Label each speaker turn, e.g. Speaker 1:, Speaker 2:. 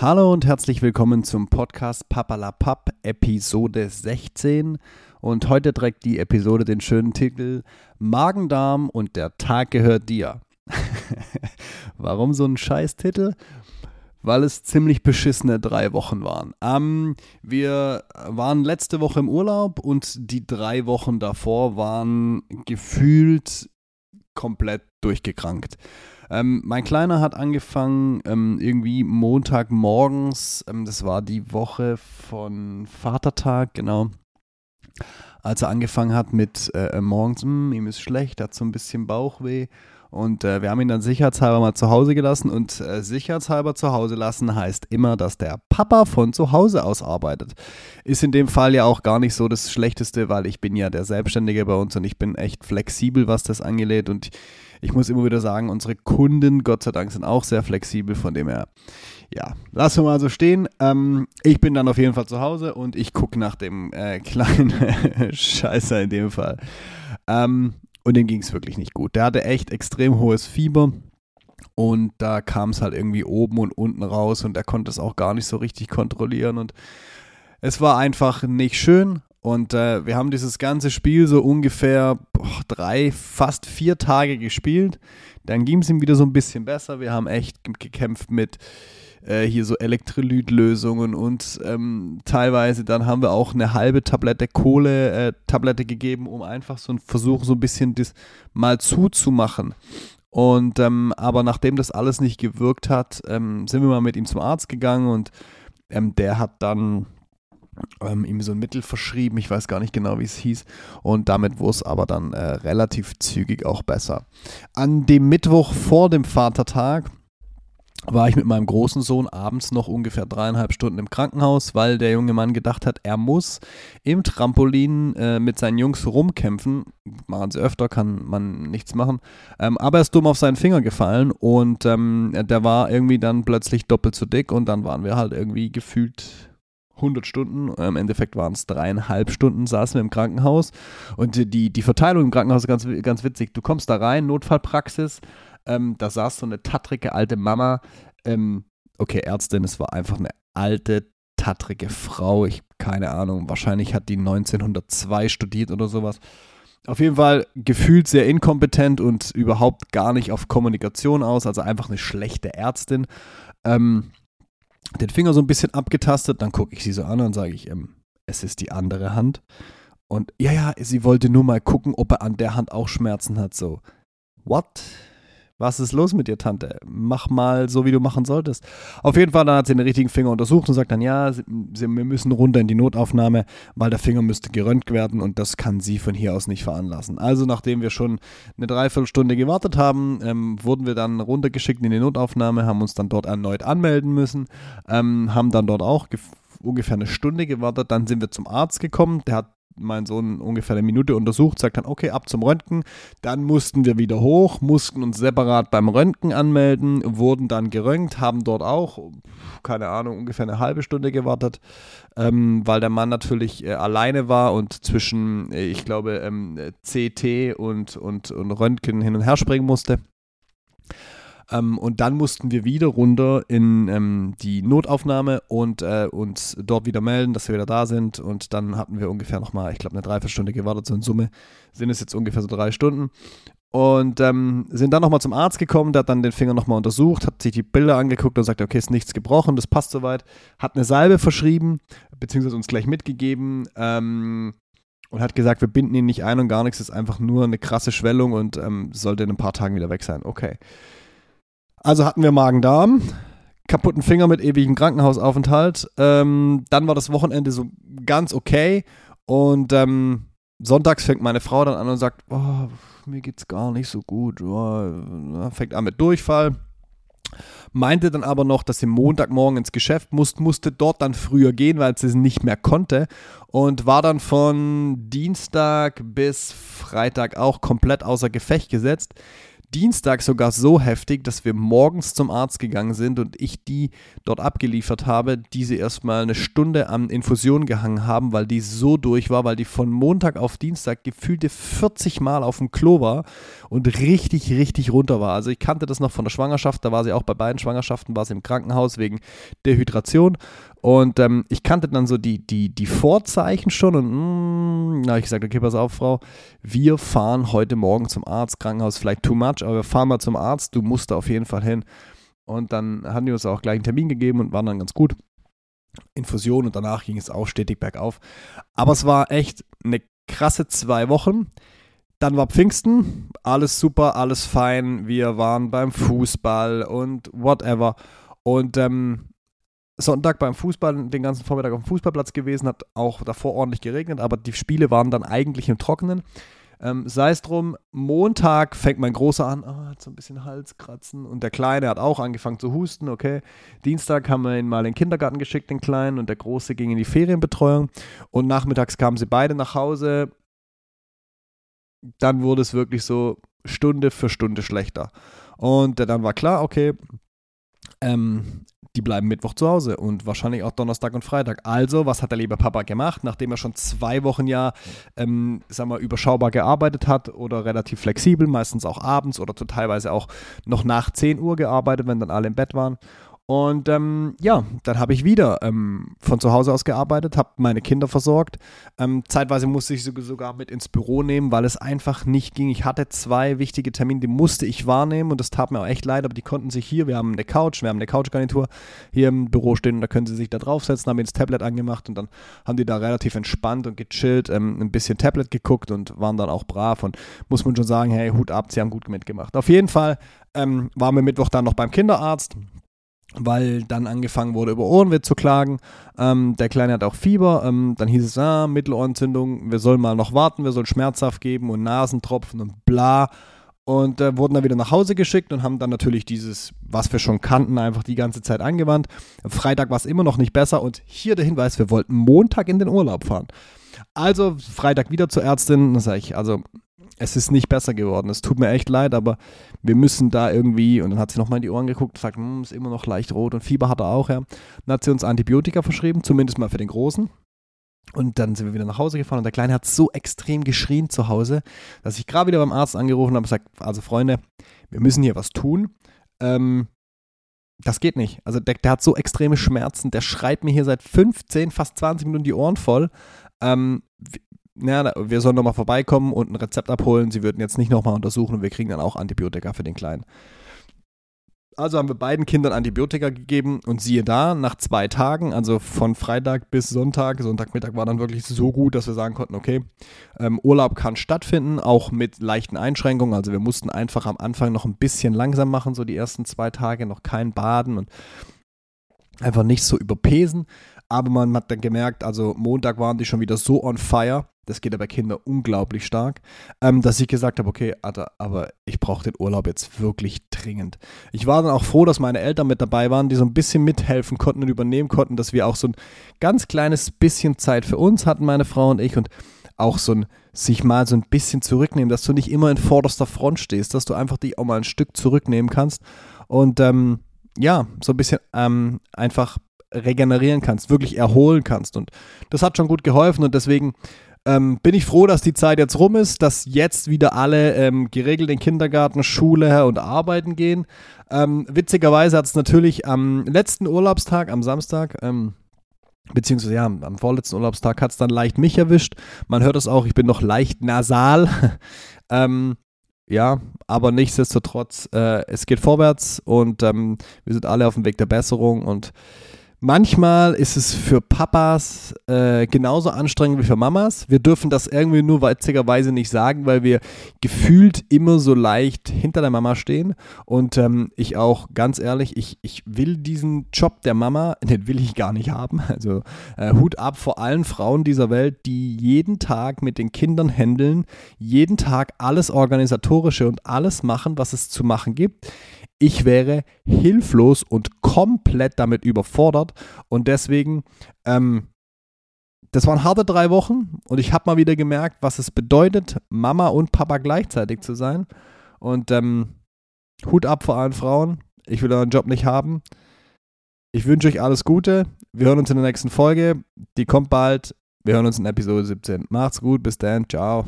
Speaker 1: Hallo und herzlich willkommen zum Podcast Papalapap Episode 16. Und heute trägt die Episode den schönen Titel Magen-Darm und der Tag gehört dir. Warum so ein Scheißtitel? Weil es ziemlich beschissene drei Wochen waren. Ähm, wir waren letzte Woche im Urlaub und die drei Wochen davor waren gefühlt komplett durchgekrankt. Ähm, mein Kleiner hat angefangen ähm, irgendwie Montagmorgens, ähm, das war die Woche von Vatertag, genau. Als er angefangen hat mit äh, morgens, hm, ihm ist schlecht, hat so ein bisschen Bauchweh und äh, wir haben ihn dann sicherheitshalber mal zu Hause gelassen. Und äh, sicherheitshalber zu Hause lassen heißt immer, dass der Papa von zu Hause aus arbeitet. Ist in dem Fall ja auch gar nicht so das Schlechteste, weil ich bin ja der Selbstständige bei uns und ich bin echt flexibel, was das angeht. Und ich muss immer wieder sagen, unsere Kunden, Gott sei Dank, sind auch sehr flexibel. Von dem her, ja, lassen wir mal so stehen. Ähm, ich bin dann auf jeden Fall zu Hause und ich gucke nach dem äh, kleinen Scheißer in dem Fall. Ähm, und dem ging es wirklich nicht gut. Der hatte echt extrem hohes Fieber. Und da kam es halt irgendwie oben und unten raus und er konnte es auch gar nicht so richtig kontrollieren. Und es war einfach nicht schön. Und äh, wir haben dieses ganze Spiel so ungefähr boah, drei, fast vier Tage gespielt. Dann ging es ihm wieder so ein bisschen besser. Wir haben echt gekämpft mit äh, hier so Elektrolytlösungen und ähm, teilweise dann haben wir auch eine halbe Tablette Kohle-Tablette äh, gegeben, um einfach so einen Versuch so ein bisschen das mal zuzumachen. Und ähm, aber nachdem das alles nicht gewirkt hat, ähm, sind wir mal mit ihm zum Arzt gegangen und ähm, der hat dann ähm, ihm so ein Mittel verschrieben, ich weiß gar nicht genau, wie es hieß. Und damit wurde es aber dann äh, relativ zügig auch besser. An dem Mittwoch vor dem Vatertag war ich mit meinem großen Sohn abends noch ungefähr dreieinhalb Stunden im Krankenhaus, weil der junge Mann gedacht hat, er muss im Trampolin äh, mit seinen Jungs rumkämpfen. Machen sie öfter, kann man nichts machen. Ähm, aber er ist dumm auf seinen Finger gefallen und ähm, der war irgendwie dann plötzlich doppelt so dick und dann waren wir halt irgendwie gefühlt 100 Stunden, im Endeffekt waren es dreieinhalb Stunden, saßen wir im Krankenhaus und die, die Verteilung im Krankenhaus ist ganz, ganz witzig. Du kommst da rein, Notfallpraxis, ähm, da saß so eine tattrige alte Mama. Ähm, okay, Ärztin, es war einfach eine alte, tattrige Frau. Ich, keine Ahnung, wahrscheinlich hat die 1902 studiert oder sowas. Auf jeden Fall gefühlt sehr inkompetent und überhaupt gar nicht auf Kommunikation aus, also einfach eine schlechte Ärztin. Ähm, den Finger so ein bisschen abgetastet, dann gucke ich sie so an und sage ich, ähm, es ist die andere Hand. Und ja, ja, sie wollte nur mal gucken, ob er an der Hand auch Schmerzen hat. So, what? Was ist los mit dir, Tante? Mach mal so, wie du machen solltest. Auf jeden Fall, dann hat sie den richtigen Finger untersucht und sagt dann, ja, sie, sie, wir müssen runter in die Notaufnahme, weil der Finger müsste geröntgt werden und das kann sie von hier aus nicht veranlassen. Also, nachdem wir schon eine Dreiviertelstunde gewartet haben, ähm, wurden wir dann runtergeschickt in die Notaufnahme, haben uns dann dort erneut anmelden müssen, ähm, haben dann dort auch ungefähr eine Stunde gewartet. Dann sind wir zum Arzt gekommen. Der hat mein Sohn ungefähr eine Minute untersucht, sagt dann, okay, ab zum Röntgen. Dann mussten wir wieder hoch, mussten uns separat beim Röntgen anmelden, wurden dann geröntgt, haben dort auch, keine Ahnung, ungefähr eine halbe Stunde gewartet, ähm, weil der Mann natürlich äh, alleine war und zwischen, äh, ich glaube, ähm, CT und, und, und Röntgen hin und her springen musste. Ähm, und dann mussten wir wieder runter in ähm, die Notaufnahme und äh, uns dort wieder melden, dass wir wieder da sind. Und dann hatten wir ungefähr nochmal, ich glaube, eine Dreiviertelstunde gewartet. So in Summe sind es jetzt ungefähr so drei Stunden. Und ähm, sind dann nochmal zum Arzt gekommen, der hat dann den Finger nochmal untersucht, hat sich die Bilder angeguckt und sagt, okay, ist nichts gebrochen, das passt soweit. Hat eine Salbe verschrieben, beziehungsweise uns gleich mitgegeben. Ähm, und hat gesagt, wir binden ihn nicht ein und gar nichts, ist einfach nur eine krasse Schwellung und ähm, sollte in ein paar Tagen wieder weg sein. Okay. Also hatten wir Magen-Darm, kaputten Finger mit ewigem Krankenhausaufenthalt. Ähm, dann war das Wochenende so ganz okay. Und ähm, sonntags fängt meine Frau dann an und sagt, oh, mir geht's gar nicht so gut. Oh, fängt an mit Durchfall. Meinte dann aber noch, dass sie Montagmorgen ins Geschäft musste, musste dort dann früher gehen, weil sie es nicht mehr konnte. Und war dann von Dienstag bis Freitag auch komplett außer Gefecht gesetzt. Dienstag sogar so heftig, dass wir morgens zum Arzt gegangen sind und ich die dort abgeliefert habe, die sie erstmal eine Stunde an Infusion gehangen haben, weil die so durch war, weil die von Montag auf Dienstag gefühlte 40 Mal auf dem Klo war und richtig, richtig runter war. Also ich kannte das noch von der Schwangerschaft, da war sie auch bei beiden Schwangerschaften, war sie im Krankenhaus wegen Dehydration und ähm, ich kannte dann so die, die, die Vorzeichen schon und mh, mm, habe ich gesagt, okay, pass auf, Frau, wir fahren heute Morgen zum Arzt, Krankenhaus vielleicht too much, aber wir fahren mal zum Arzt, du musst da auf jeden Fall hin. Und dann haben die uns auch gleich einen Termin gegeben und waren dann ganz gut. Infusion und danach ging es auch stetig bergauf. Aber es war echt eine krasse zwei Wochen. Dann war Pfingsten, alles super, alles fein. Wir waren beim Fußball und whatever. Und ähm, Sonntag beim Fußball, den ganzen Vormittag auf dem Fußballplatz gewesen, hat auch davor ordentlich geregnet, aber die Spiele waren dann eigentlich im Trockenen. Ähm, sei es drum, Montag fängt mein Großer an, oh, hat so ein bisschen Halskratzen und der Kleine hat auch angefangen zu husten, okay. Dienstag haben wir ihn mal in den Kindergarten geschickt, den Kleinen, und der Große ging in die Ferienbetreuung und nachmittags kamen sie beide nach Hause. Dann wurde es wirklich so Stunde für Stunde schlechter. Und dann war klar, okay, ähm, die bleiben Mittwoch zu Hause und wahrscheinlich auch Donnerstag und Freitag. Also, was hat der liebe Papa gemacht, nachdem er schon zwei Wochen ja, ähm, sagen wir, überschaubar gearbeitet hat oder relativ flexibel, meistens auch abends oder teilweise auch noch nach 10 Uhr gearbeitet, wenn dann alle im Bett waren. Und ähm, ja, dann habe ich wieder ähm, von zu Hause aus gearbeitet, habe meine Kinder versorgt. Ähm, zeitweise musste ich sie sogar mit ins Büro nehmen, weil es einfach nicht ging. Ich hatte zwei wichtige Termine, die musste ich wahrnehmen und das tat mir auch echt leid, aber die konnten sich hier, wir haben eine Couch, wir haben eine Couchgarnitur hier im Büro stehen und da können sie sich da draufsetzen, haben ins Tablet angemacht und dann haben die da relativ entspannt und gechillt ähm, ein bisschen Tablet geguckt und waren dann auch brav und muss man schon sagen, hey, Hut ab, sie haben gut mitgemacht. Auf jeden Fall ähm, waren wir Mittwoch dann noch beim Kinderarzt weil dann angefangen wurde, über Ohrenwitz zu klagen. Ähm, der Kleine hat auch Fieber. Ähm, dann hieß es, ah, Mittelohrentzündung, wir sollen mal noch warten, wir sollen Schmerzhaft geben und Nasentropfen und bla. Und äh, wurden dann wieder nach Hause geschickt und haben dann natürlich dieses, was wir schon kannten, einfach die ganze Zeit angewandt. Freitag war es immer noch nicht besser und hier der Hinweis, wir wollten Montag in den Urlaub fahren. Also Freitag wieder zur Ärztin, sage ich, also es ist nicht besser geworden. Es tut mir echt leid, aber wir müssen da irgendwie, und dann hat sie nochmal in die Ohren geguckt und sagt, hm, ist immer noch leicht rot und Fieber hat er auch, ja. Dann hat sie uns Antibiotika verschrieben, zumindest mal für den Großen. Und dann sind wir wieder nach Hause gefahren und der Kleine hat so extrem geschrien zu Hause, dass ich gerade wieder beim Arzt angerufen habe und gesagt, also Freunde, wir müssen hier was tun. Ähm, das geht nicht. Also der, der, hat so extreme Schmerzen, der schreit mir hier seit 15, fast 20 Minuten die Ohren voll. Ähm, ja, wir sollen nochmal vorbeikommen und ein Rezept abholen. Sie würden jetzt nicht nochmal untersuchen und wir kriegen dann auch Antibiotika für den Kleinen. Also haben wir beiden Kindern Antibiotika gegeben und siehe da, nach zwei Tagen, also von Freitag bis Sonntag, Sonntagmittag war dann wirklich so gut, dass wir sagen konnten, okay, ähm, Urlaub kann stattfinden, auch mit leichten Einschränkungen. Also wir mussten einfach am Anfang noch ein bisschen langsam machen, so die ersten zwei Tage, noch kein Baden und einfach nicht so überpesen. Aber man hat dann gemerkt, also Montag waren die schon wieder so on fire, das geht ja bei Kindern unglaublich stark, ähm, dass ich gesagt habe, okay, Alter, aber ich brauche den Urlaub jetzt wirklich dringend. Ich war dann auch froh, dass meine Eltern mit dabei waren, die so ein bisschen mithelfen konnten und übernehmen konnten, dass wir auch so ein ganz kleines bisschen Zeit für uns hatten, meine Frau und ich, und auch so ein sich mal so ein bisschen zurücknehmen, dass du nicht immer in vorderster Front stehst, dass du einfach dich auch mal ein Stück zurücknehmen kannst und ähm, ja, so ein bisschen ähm, einfach regenerieren kannst, wirklich erholen kannst. Und das hat schon gut geholfen und deswegen ähm, bin ich froh, dass die Zeit jetzt rum ist, dass jetzt wieder alle ähm, geregelt in Kindergarten, Schule und arbeiten gehen. Ähm, witzigerweise hat es natürlich am letzten Urlaubstag, am Samstag, ähm, beziehungsweise ja, am vorletzten Urlaubstag hat es dann leicht mich erwischt. Man hört es auch, ich bin noch leicht nasal. ähm, ja, aber nichtsdestotrotz, äh, es geht vorwärts und ähm, wir sind alle auf dem Weg der Besserung und Manchmal ist es für Papas äh, genauso anstrengend wie für Mamas. Wir dürfen das irgendwie nur witzigerweise nicht sagen, weil wir gefühlt immer so leicht hinter der Mama stehen. Und ähm, ich auch, ganz ehrlich, ich, ich will diesen Job der Mama, den will ich gar nicht haben. Also äh, Hut ab vor allen Frauen dieser Welt, die jeden Tag mit den Kindern händeln, jeden Tag alles Organisatorische und alles machen, was es zu machen gibt. Ich wäre hilflos und komplett damit überfordert und deswegen, ähm, das waren harte drei Wochen und ich habe mal wieder gemerkt, was es bedeutet, Mama und Papa gleichzeitig zu sein. Und ähm, Hut ab vor allen Frauen. Ich will euren Job nicht haben. Ich wünsche euch alles Gute. Wir hören uns in der nächsten Folge. Die kommt bald. Wir hören uns in Episode 17. Macht's gut. Bis dann. Ciao.